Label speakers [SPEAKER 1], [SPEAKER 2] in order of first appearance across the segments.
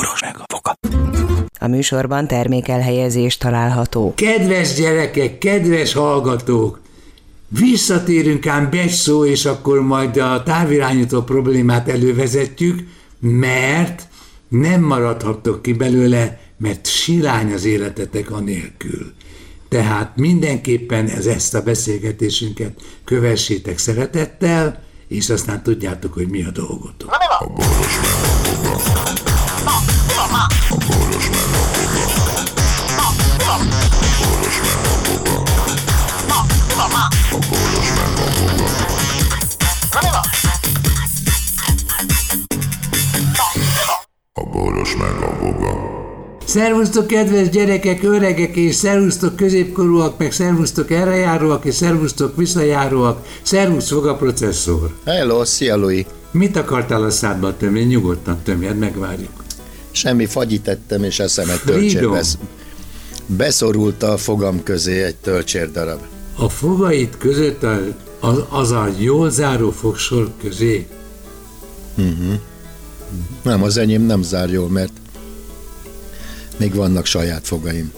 [SPEAKER 1] boros meg a foka.
[SPEAKER 2] A műsorban termékelhelyezés található.
[SPEAKER 3] Kedves gyerekek, kedves hallgatók! Visszatérünk ám szó, és akkor majd a távirányító problémát elővezetjük, mert nem maradhattok ki belőle, mert sirány az életetek anélkül. Tehát mindenképpen ez ezt a beszélgetésünket kövessétek szeretettel, és aztán tudjátok, hogy mi a dolgotok.
[SPEAKER 4] A boros meg
[SPEAKER 3] Szervusztok, kedves gyerekek, öregek, és szervusztok középkorúak, meg szervusztok errejáróak, és szervusztok visszajáróak. Szervusz, foga processzor.
[SPEAKER 5] Hello, szia, Louis.
[SPEAKER 3] Mit akartál a szádba tömni? Nyugodtan tömjed, megvárjuk.
[SPEAKER 5] Semmi fagyit ettem, és eszemet töltsérbe. Beszorult a fogam közé egy tölcsér darab.
[SPEAKER 3] A fogait között a, az, az a jól záró fogsor közé?
[SPEAKER 5] Uh-huh. Nem, az enyém nem zár jól, mert még vannak saját fogaim.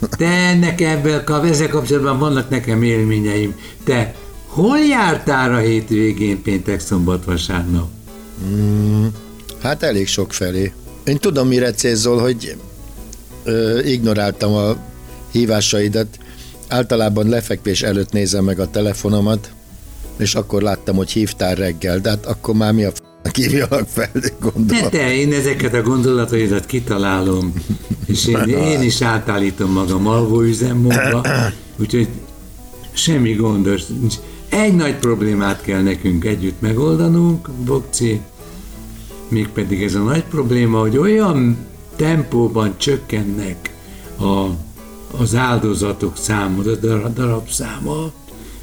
[SPEAKER 3] Te ennek ebből, ezzel kapcsolatban vannak nekem élményeim. Te hol jártál a hétvégén, péntek, szombat, vasárnap?
[SPEAKER 5] Mm, hát elég sok felé. Én tudom, mire célzol, hogy ö, ignoráltam a hívásaidat. Általában lefekvés előtt nézem meg a telefonomat, és akkor láttam, hogy hívtál reggel, de hát akkor már mi a f- hívjalak fel, gondolom.
[SPEAKER 3] Ne te, én ezeket a gondolataidat kitalálom, és én, én is átállítom magam alvó üzemmódba, úgyhogy semmi gondos. Egy nagy problémát kell nekünk együtt megoldanunk, Bokci, mégpedig ez a nagy probléma, hogy olyan tempóban csökkennek a, az áldozatok száma, a darab, darabszáma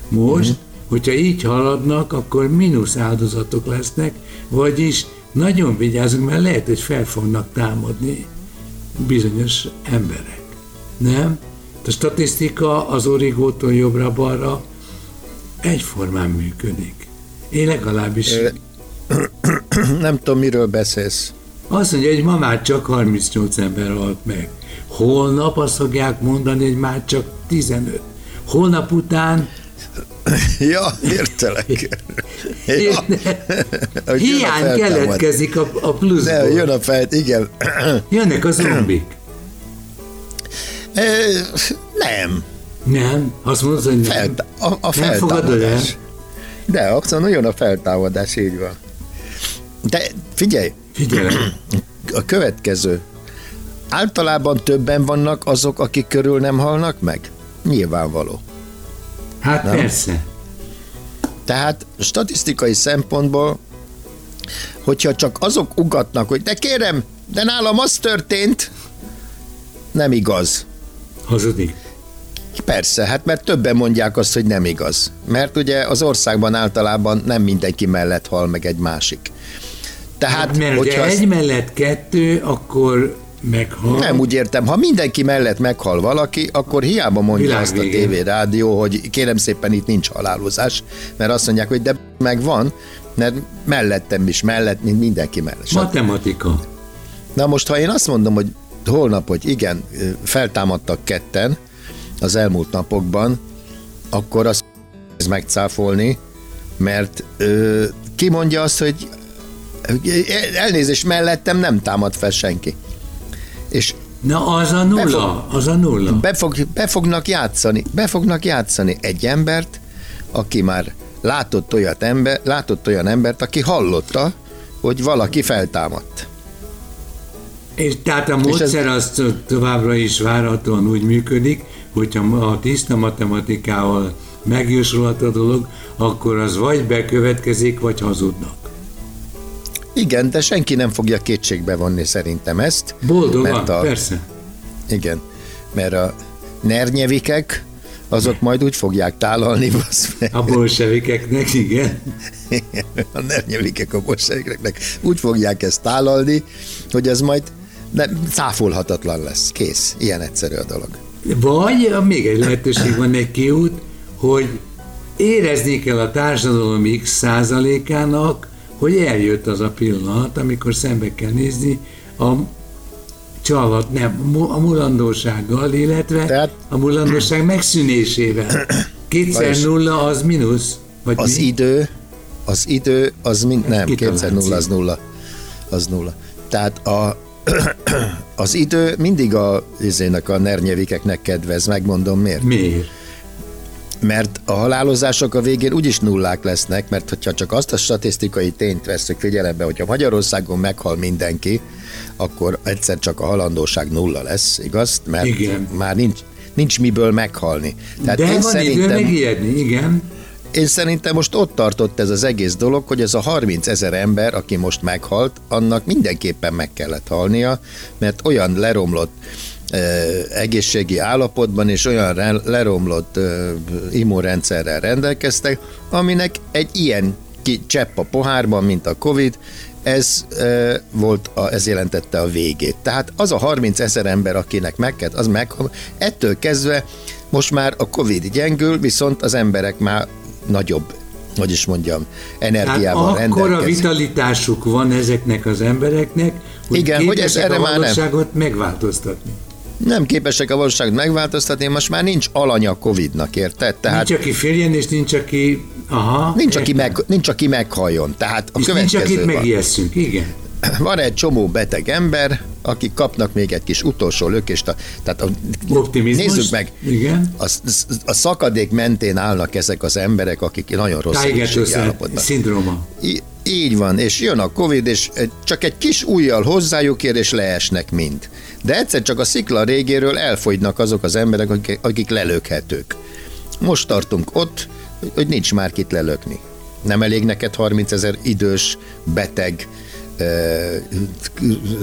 [SPEAKER 3] most, mm hogyha így haladnak, akkor mínusz áldozatok lesznek, vagyis nagyon vigyázunk, mert lehet, hogy fel fognak támadni bizonyos emberek. Nem? A statisztika az origótól jobbra-balra egyformán működik. Én legalábbis...
[SPEAKER 5] Nem tudom, miről beszélsz.
[SPEAKER 3] Azt mondja, hogy ma már csak 38 ember halt meg. Holnap azt fogják mondani, hogy már csak 15. Holnap után
[SPEAKER 5] Ja, értelek. Ja.
[SPEAKER 3] Hiány keletkezik a, a pluszból.
[SPEAKER 5] Ne, jön a fejt, igen.
[SPEAKER 3] Jönnek a zombik.
[SPEAKER 5] E, nem.
[SPEAKER 3] Nem? Azt mondod, hogy nem. Felt,
[SPEAKER 5] a, a feltámadás. De, azt mondom, jön a feltámadás, így van. De figyelj.
[SPEAKER 3] Figyelj.
[SPEAKER 5] A következő. Általában többen vannak azok, akik körül nem halnak meg? Nyilvánvaló.
[SPEAKER 3] Hát nem? persze.
[SPEAKER 5] Tehát statisztikai szempontból, hogyha csak azok ugatnak, hogy de kérem, de nálam az történt, nem igaz.
[SPEAKER 3] Hazudik.
[SPEAKER 5] Persze, hát mert többen mondják azt, hogy nem igaz. Mert ugye az országban általában nem mindenki mellett hal meg egy másik.
[SPEAKER 3] Tehát, hát, mert hogyha egy mellett kettő, akkor meghal.
[SPEAKER 5] Nem úgy értem, ha mindenki mellett meghal valaki, akkor hiába mondja Világ azt a tévé rádió, hogy kérem szépen itt nincs halálozás, mert azt mondják, hogy de meg van, mert mellettem is, mellett, mint mindenki mellett.
[SPEAKER 3] Matematika.
[SPEAKER 5] Na most, ha én azt mondom, hogy holnap, hogy igen, feltámadtak ketten az elmúlt napokban, akkor azt ez megcáfolni, mert ö, ki mondja azt, hogy elnézés mellettem nem támad fel senki.
[SPEAKER 3] És Na, az a nulla, befog, az a nulla.
[SPEAKER 5] Be, fog, be fognak játszani, be fognak játszani egy embert, aki már látott, olyat ember, látott olyan embert, aki hallotta, hogy valaki feltámadt.
[SPEAKER 3] És tehát a módszer ez... az továbbra is várhatóan úgy működik, hogyha a tiszta matematikával megjósolhat a dolog, akkor az vagy bekövetkezik, vagy hazudnak.
[SPEAKER 5] Igen, de senki nem fogja kétségbe vonni szerintem ezt.
[SPEAKER 3] Boldogan, mert a, persze.
[SPEAKER 5] Igen, mert a nernyevikek, azok majd úgy fogják tálalni.
[SPEAKER 3] A bolsevikeknek, igen.
[SPEAKER 5] a nernyevikek a bolsevikeknek úgy fogják ezt tálalni, hogy ez majd nem, cáfolhatatlan lesz. Kész. Ilyen egyszerű a dolog.
[SPEAKER 3] Vagy még egy lehetőség van, egy kiút, hogy érezni kell a társadalom x százalékának, hogy eljött az a pillanat, amikor szembe kell nézni a csalat, nem, a mulandósággal, illetve
[SPEAKER 5] Tehát-
[SPEAKER 3] a mulandóság megszűnésével. Kétszer nulla az mínusz, vagy
[SPEAKER 5] Az
[SPEAKER 3] mi?
[SPEAKER 5] idő, az idő, az mind, nem, kétszer nulla, az nulla. Az nulla. Tehát a, az idő mindig a, izének, a nernyevikeknek kedvez, megmondom miért.
[SPEAKER 3] Miért?
[SPEAKER 5] Mert a halálozások a végén úgyis nullák lesznek, mert hogyha csak azt a statisztikai tényt veszük figyelembe, hogyha Magyarországon meghal mindenki, akkor egyszer csak a halandóság nulla lesz, igaz? Mert
[SPEAKER 3] Igen.
[SPEAKER 5] már nincs, nincs miből meghalni. Tehát
[SPEAKER 3] De
[SPEAKER 5] én
[SPEAKER 3] van idő megijedni, igen.
[SPEAKER 5] én szerintem most ott tartott ez az egész dolog, hogy ez a 30 ezer ember, aki most meghalt, annak mindenképpen meg kellett halnia, mert olyan leromlott egészségi állapotban és olyan leromlott immunrendszerrel rendelkeztek, aminek egy ilyen csepp a pohárban, mint a Covid, ez e, volt, a, ez jelentette a végét. Tehát az a 30 ezer ember, akinek meg kellett, az meg, ettől kezdve most már a Covid gyengül, viszont az emberek már nagyobb, hogy is mondjam, energiával
[SPEAKER 3] akkor a vitalitásuk van ezeknek az embereknek, hogy
[SPEAKER 5] Igen, hogy ez erre
[SPEAKER 3] a
[SPEAKER 5] már nem.
[SPEAKER 3] megváltoztatni.
[SPEAKER 5] Nem képesek a valóságot megváltoztatni, most már nincs alanya a Covid-nak, érted? Tehát
[SPEAKER 3] Nincs, aki féljen, és nincs, aki... Aha,
[SPEAKER 5] nincs, aki, meg, nincs, aki meghalljon. Tehát a
[SPEAKER 3] És nincs, akit
[SPEAKER 5] van.
[SPEAKER 3] megijesszünk, igen.
[SPEAKER 5] van egy csomó beteg ember, akik kapnak még egy kis utolsó lökést. a- Tehát a,
[SPEAKER 3] Optimizmus.
[SPEAKER 5] nézzük meg,
[SPEAKER 3] Igen.
[SPEAKER 5] a, a szakadék mentén állnak ezek az emberek, akik nagyon rossz állapotban.
[SPEAKER 3] szindróma.
[SPEAKER 5] Így van, és jön a Covid, és csak egy kis ujjal hozzájuk ér, és leesnek mind. De egyszer csak a szikla régéről elfogynak azok az emberek, akik, akik lelökhetők. Most tartunk ott, hogy nincs már kit lelökni. Nem elég neked 30 ezer idős, beteg,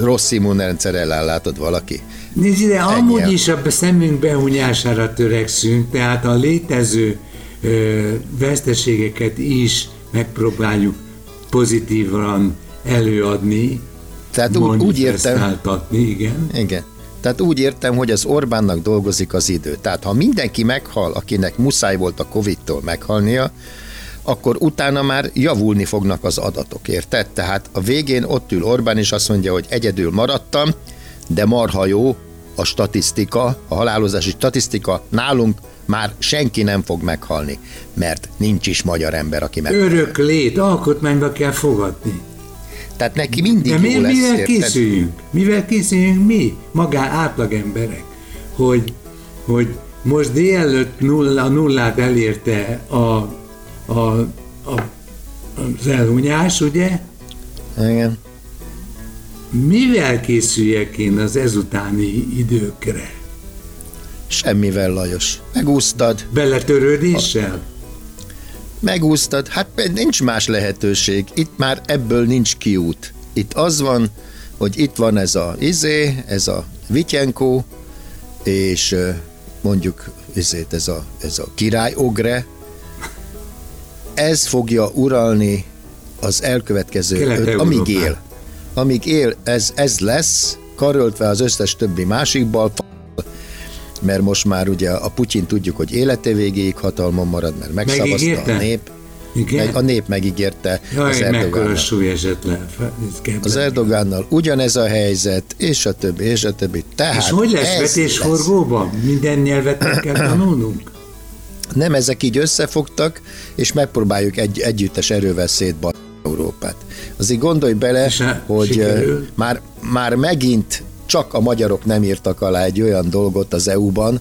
[SPEAKER 5] rossz immunrendszerrel ellátod valaki?
[SPEAKER 3] Nézd ide, amúgy
[SPEAKER 5] Ennyi.
[SPEAKER 3] is a szemünk behunyására törekszünk, tehát a létező ö, veszteségeket is megpróbáljuk pozitívan előadni,
[SPEAKER 5] Tehát úgy, úgy értem,
[SPEAKER 3] igen.
[SPEAKER 5] Igen. Tehát úgy értem, hogy az Orbánnak dolgozik az idő. Tehát ha mindenki meghal, akinek muszáj volt a Covid-tól meghalnia, akkor utána már javulni fognak az adatok, érted? Tehát a végén ott ül Orbán, és azt mondja, hogy egyedül maradtam, de marha jó a statisztika, a halálozási statisztika, nálunk már senki nem fog meghalni, mert nincs is magyar ember, aki meg.
[SPEAKER 3] Örök lét, alkotmányba kell fogadni.
[SPEAKER 5] Tehát neki mindig
[SPEAKER 3] De
[SPEAKER 5] jó
[SPEAKER 3] miért,
[SPEAKER 5] lesz,
[SPEAKER 3] mivel
[SPEAKER 5] érted?
[SPEAKER 3] készüljünk? Mivel készüljünk mi, magán átlagemberek, hogy, hogy most délelőtt nulla, nullát elérte a, a, a, az elhunyás, ugye?
[SPEAKER 5] Igen.
[SPEAKER 3] Mivel készüljek én az ezutáni időkre?
[SPEAKER 5] Semmivel, Lajos. Megúsztad,
[SPEAKER 3] Beletörődéssel?
[SPEAKER 5] Megúsztad, hát nincs más lehetőség. Itt már ebből nincs kiút. Itt az van, hogy itt van ez a izé, ez a Vityenko, és mondjuk izét, ez a, ez a király ogre. Ez fogja uralni az elkövetkező, öt, amíg él. Amíg él, ez, ez lesz, karöltve az összes többi másikbal, mert most már ugye a Putyin tudjuk, hogy élete végéig hatalmon marad, mert megszavazta
[SPEAKER 3] Megígérte?
[SPEAKER 5] a nép.
[SPEAKER 3] Igen?
[SPEAKER 5] Meg, a nép megígérte
[SPEAKER 3] Jaj,
[SPEAKER 5] az Erdogánnal. Az Erdogánnal ugyanez a helyzet, és a többi, és a többi. Tehát
[SPEAKER 3] És hogy lesz vetésforgóban? Minden nyelvet kell tanulnunk?
[SPEAKER 5] Nem ezek így összefogtak, és megpróbáljuk egy, együttes erővel szétbar Európát. Azért gondolj bele,
[SPEAKER 3] És a-
[SPEAKER 5] hogy
[SPEAKER 3] sikerül?
[SPEAKER 5] már, már megint csak a magyarok nem írtak alá egy olyan dolgot az EU-ban,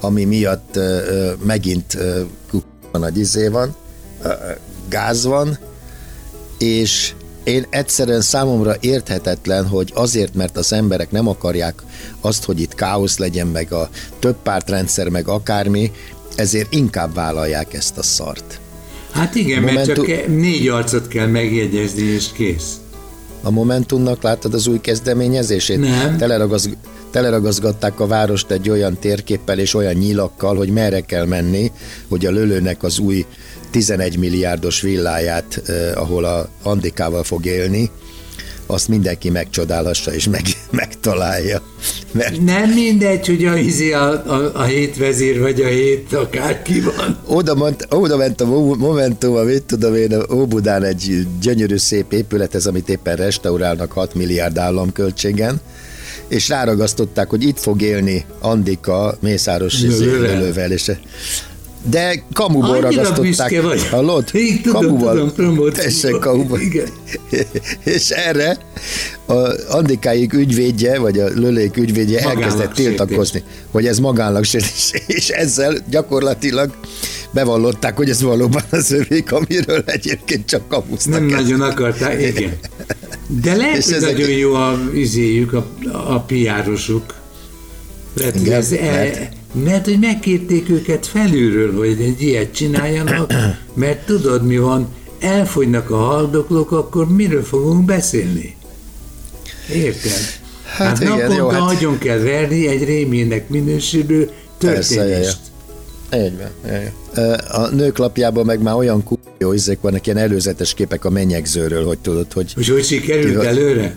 [SPEAKER 5] ami miatt ö, megint k***a nagy izé van, ö, gáz van, és én egyszerűen számomra érthetetlen, hogy azért, mert az emberek nem akarják azt, hogy itt káosz legyen, meg a több pártrendszer, meg akármi, ezért inkább vállalják ezt a szart.
[SPEAKER 3] Hát igen, mert
[SPEAKER 5] Momentum-
[SPEAKER 3] csak négy arcot kell megjegyezni, és kész.
[SPEAKER 5] A Momentumnak láttad az új kezdeményezését?
[SPEAKER 3] Nem.
[SPEAKER 5] Teleragaz, teleragazgatták a várost egy olyan térképpel és olyan nyilakkal, hogy merre kell menni, hogy a lölőnek az új 11 milliárdos villáját, eh, ahol a Andikával fog élni, azt mindenki megcsodálhassa és meg, megtalálja. mert
[SPEAKER 3] Nem mindegy, hogy a, izé a, a, a hét vezér vagy a hét akárki van.
[SPEAKER 5] oda, ment, oda ment a Mo- Momentum, a mit tudom én, Óbudán egy gyönyörű szép épület, ez amit éppen restaurálnak 6 milliárd államköltségen, és ráragasztották, hogy itt fog élni Andika Mészáros lővel, és de kamuból
[SPEAKER 3] Annyira
[SPEAKER 5] ragasztották.
[SPEAKER 3] vagy.
[SPEAKER 5] Hallod?
[SPEAKER 3] Így tudom,
[SPEAKER 5] kamuval.
[SPEAKER 3] tudom, promócióban.
[SPEAKER 5] Tessék, kamuval.
[SPEAKER 3] Igen.
[SPEAKER 5] és erre a Andikáik ügyvédje, vagy a Lölék ügyvédje elkezdett
[SPEAKER 3] Magánsértés.
[SPEAKER 5] tiltakozni, hogy ez magánsértés, és ezzel gyakorlatilag bevallották, hogy ez valóban az övék, amiről egyébként csak kamusznak.
[SPEAKER 3] Nem nagyon akarták, igen. De lehet,
[SPEAKER 5] És
[SPEAKER 3] hogy
[SPEAKER 5] ezek-
[SPEAKER 3] nagyon jó a izéjük, a, a piárosuk. Lehet,
[SPEAKER 5] Igen,
[SPEAKER 3] ez, e,
[SPEAKER 5] lehet.
[SPEAKER 3] Mert hogy megkérték őket felülről, hogy egy ilyet csináljanak, mert tudod mi van, elfogynak a haldoklók, akkor miről fogunk beszélni? Érted?
[SPEAKER 5] Hát
[SPEAKER 3] Hát,
[SPEAKER 5] igen,
[SPEAKER 3] naponta
[SPEAKER 5] jó, hát-
[SPEAKER 3] agyon kell verni egy rémének minősülő történést.
[SPEAKER 5] Így van. A nők lapjában meg már olyan jó izék vannak, ilyen előzetes képek a menyegzőről, hogy tudod, hogy
[SPEAKER 3] Hogy hogy sikerült előre?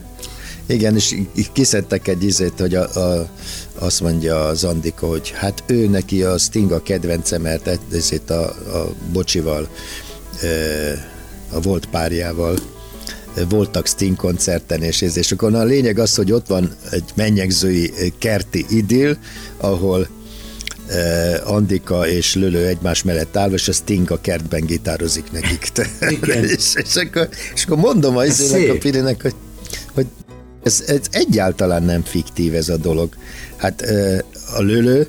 [SPEAKER 5] Igen, és kiszedtek egy izét, hogy a, a, azt mondja az Andika, hogy hát ő neki a Sting a kedvence, mert e- ezért a, a bocsival, a volt párjával voltak Sting koncerten, és, ez, és akkor a lényeg az, hogy ott van egy mennyegzői kerti idill, ahol Andika és Lölő egymás mellett állva, és a Sting a kertben gitározik nekik. És, és, akkor, és akkor mondom a,
[SPEAKER 3] Ez
[SPEAKER 5] izének, a. Pirinek, hogy, hogy ez, ez egyáltalán nem fiktív ez a dolog. Hát a Lölő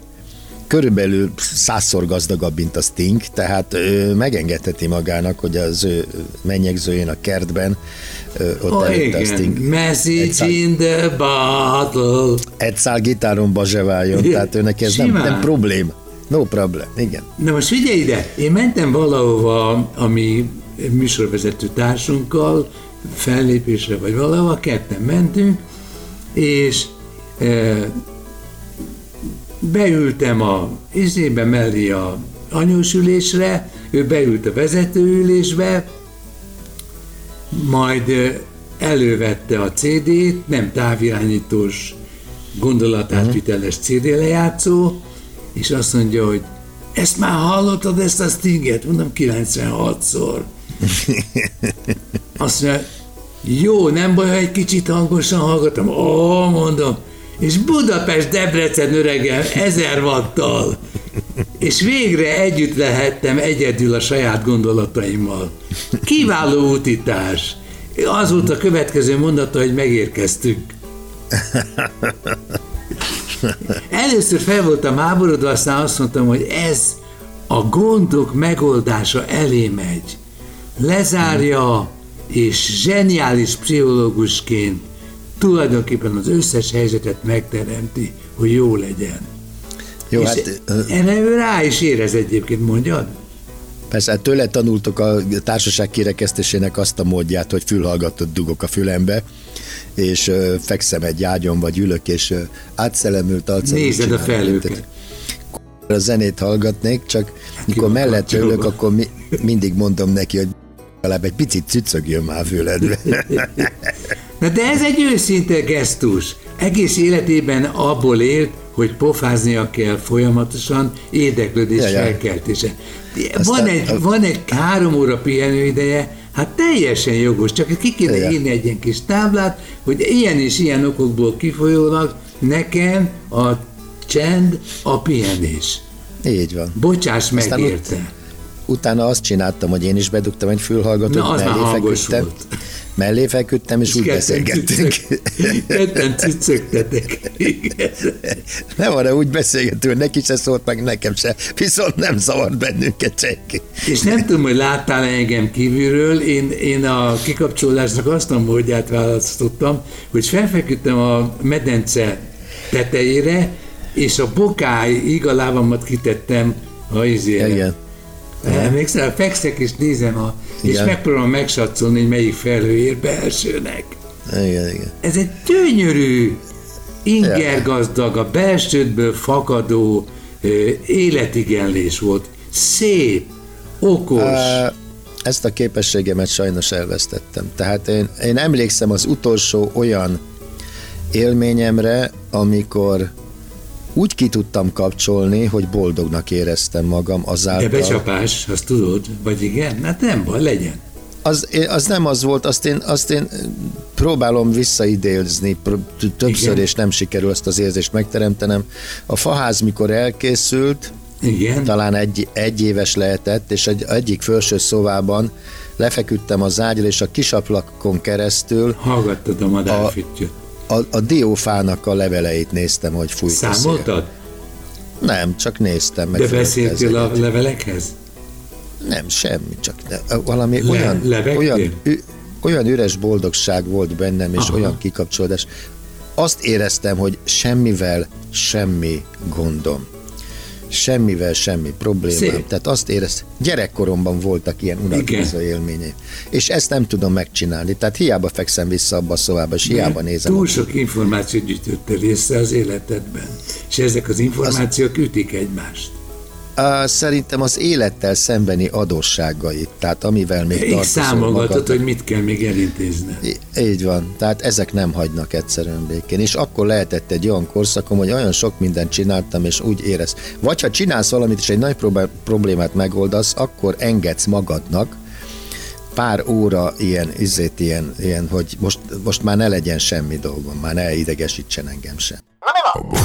[SPEAKER 5] körülbelül százszor gazdagabb, mint a Sting, tehát ő megengedheti magának, hogy az ő mennyegzőjén a kertben ott
[SPEAKER 3] Oh,
[SPEAKER 5] előtte a
[SPEAKER 3] igen.
[SPEAKER 5] Sting
[SPEAKER 3] Message
[SPEAKER 5] Egyszer-
[SPEAKER 3] in the bottle.
[SPEAKER 5] egy szál gitáron bazseváljon, tehát ő neki ez nem,
[SPEAKER 3] Simán.
[SPEAKER 5] nem problém. No problem, igen.
[SPEAKER 3] Na most figyelj ide, én mentem valahova a mi műsorvezető társunkkal, fellépésre vagy valahova, ketten mentünk, és e, beültem a izébe mellé a anyósülésre, ő beült a vezetőülésbe, majd ö, elővette a CD-t, nem távirányítós, gondolatátviteles CD lejátszó, és azt mondja, hogy ezt már hallottad, ezt a Stinget? Mondom, 96-szor. Azt mondja, jó, nem baj, ha egy kicsit hangosan hallgatom. Ó, mondom, és Budapest Debrecen öregem ezer wattal. És végre együtt lehettem egyedül a saját gondolataimmal. Kiváló útítás. Az volt a következő mondata, hogy megérkeztünk. Először fel voltam háborodva, aztán azt mondtam, hogy ez a gondok megoldása elé megy. Lezárja, és zseniális pszichológusként tulajdonképpen az összes helyzetet megteremti, hogy jó legyen.
[SPEAKER 5] Jó,
[SPEAKER 3] és
[SPEAKER 5] hát
[SPEAKER 3] erre ő rá is érez egyébként, mondjad?
[SPEAKER 5] persze hát tőle tanultok a társaság kirekesztésének azt a módját, hogy fülhallgatott dugok a fülembe, és ö, fekszem egy ágyon, vagy ülök, és ö, átszelemült arccal.
[SPEAKER 3] Nézed a
[SPEAKER 5] egy- A zenét hallgatnék, csak mikor
[SPEAKER 3] van
[SPEAKER 5] mellett ülök, akkor mi, mindig mondom neki, hogy legalább egy picit cücögjön már a füledbe.
[SPEAKER 3] Na de ez egy őszinte gesztus. Egész életében abból élt, hogy pofáznia kell folyamatosan, érdeklődés
[SPEAKER 5] Ja, ja.
[SPEAKER 3] felkeltése. Van egy,
[SPEAKER 5] a-
[SPEAKER 3] van egy három óra pihenőideje, hát teljesen jogos, csak ki kéne
[SPEAKER 5] Ja.
[SPEAKER 3] írni egy ilyen kis táblát, hogy ilyen és ilyen okokból kifolyólag nekem a csend a pihenés.
[SPEAKER 5] Így van.
[SPEAKER 3] Bocsáss meg
[SPEAKER 5] Aztán
[SPEAKER 3] érte.
[SPEAKER 5] Utána azt csináltam, hogy én is bedugtam egy fülhallgatót,
[SPEAKER 3] Na,
[SPEAKER 5] mellé feküdtem,
[SPEAKER 3] volt.
[SPEAKER 5] mellé feküdtem, és úgy
[SPEAKER 3] Ketten
[SPEAKER 5] beszélgettünk.
[SPEAKER 3] Ketten cüccögtetek. Igen.
[SPEAKER 5] Nem arra úgy beszélgetünk, neki se szólt meg, nekem se. Viszont nem zavart bennünket senki.
[SPEAKER 3] És nem tudom, hogy láttál engem kívülről, én, én a kikapcsolásnak azt a módját választottam, hogy felfeküdtem a medence tetejére, és a bokáig a lábamat kitettem a izére.
[SPEAKER 5] Igen.
[SPEAKER 3] Emlékszel, fekszek és nézem, a, és
[SPEAKER 5] Igen.
[SPEAKER 3] megpróbálom megsatszolni, hogy melyik felhő ér be elsőnek.
[SPEAKER 5] Igen, igen.
[SPEAKER 3] Ez egy gyönyörű, ingergazdag, a belsődből fakadó életigenlés volt. Szép, okos.
[SPEAKER 5] Á, Ezt a képességemet sajnos elvesztettem. Tehát én, én emlékszem az utolsó olyan élményemre, amikor úgy ki tudtam kapcsolni, hogy boldognak éreztem magam azáltal.
[SPEAKER 3] De becsapás, azt tudod? Vagy igen? Hát nem baj, legyen.
[SPEAKER 5] Az, az nem az volt, azt én, azt én próbálom visszaidézni többször, Igen. és nem sikerül ezt az érzést megteremtenem. A faház, mikor elkészült,
[SPEAKER 3] Igen.
[SPEAKER 5] talán egy, egy éves lehetett, és egy, egyik felső szobában lefeküdtem az ágyra, és a kisaplakon keresztül
[SPEAKER 3] Hallgattad a madárfüttyöt.
[SPEAKER 5] A, a, diófának a leveleit néztem, hogy fújt
[SPEAKER 3] Számoltad?
[SPEAKER 5] Nem, csak néztem.
[SPEAKER 3] Meg De beszéltél a levelekhez?
[SPEAKER 5] Nem, semmi, csak ne, valami Le, olyan, olyan, ü, olyan üres boldogság volt bennem, és Aha. olyan kikapcsolódás. Azt éreztem, hogy semmivel semmi gondom. Semmivel semmi problémám. Szép. Tehát azt éreztem, gyerekkoromban voltak ilyen unalkozó élményei. És ezt nem tudom megcsinálni. Tehát hiába fekszem vissza abba a szobába, és hiába De nézem.
[SPEAKER 3] Túl sok információt gyűjtöttél része az életedben. És ezek az információk az... ütik egymást.
[SPEAKER 5] Szerintem az élettel szembeni adósságait, tehát amivel még
[SPEAKER 3] tartozol számolgatod, hogy mit kell még elintézni.
[SPEAKER 5] Így van, tehát ezek nem hagynak egyszerűen békén. És akkor lehetett egy olyan korszakom, hogy olyan sok mindent csináltam, és úgy érez. Vagy ha csinálsz valamit, és egy nagy problémát megoldasz, akkor engedsz magadnak, pár óra ilyen, izét, ilyen, ilyen hogy most, most már ne legyen semmi dolgom, már ne idegesítsen engem sem. Na mi van?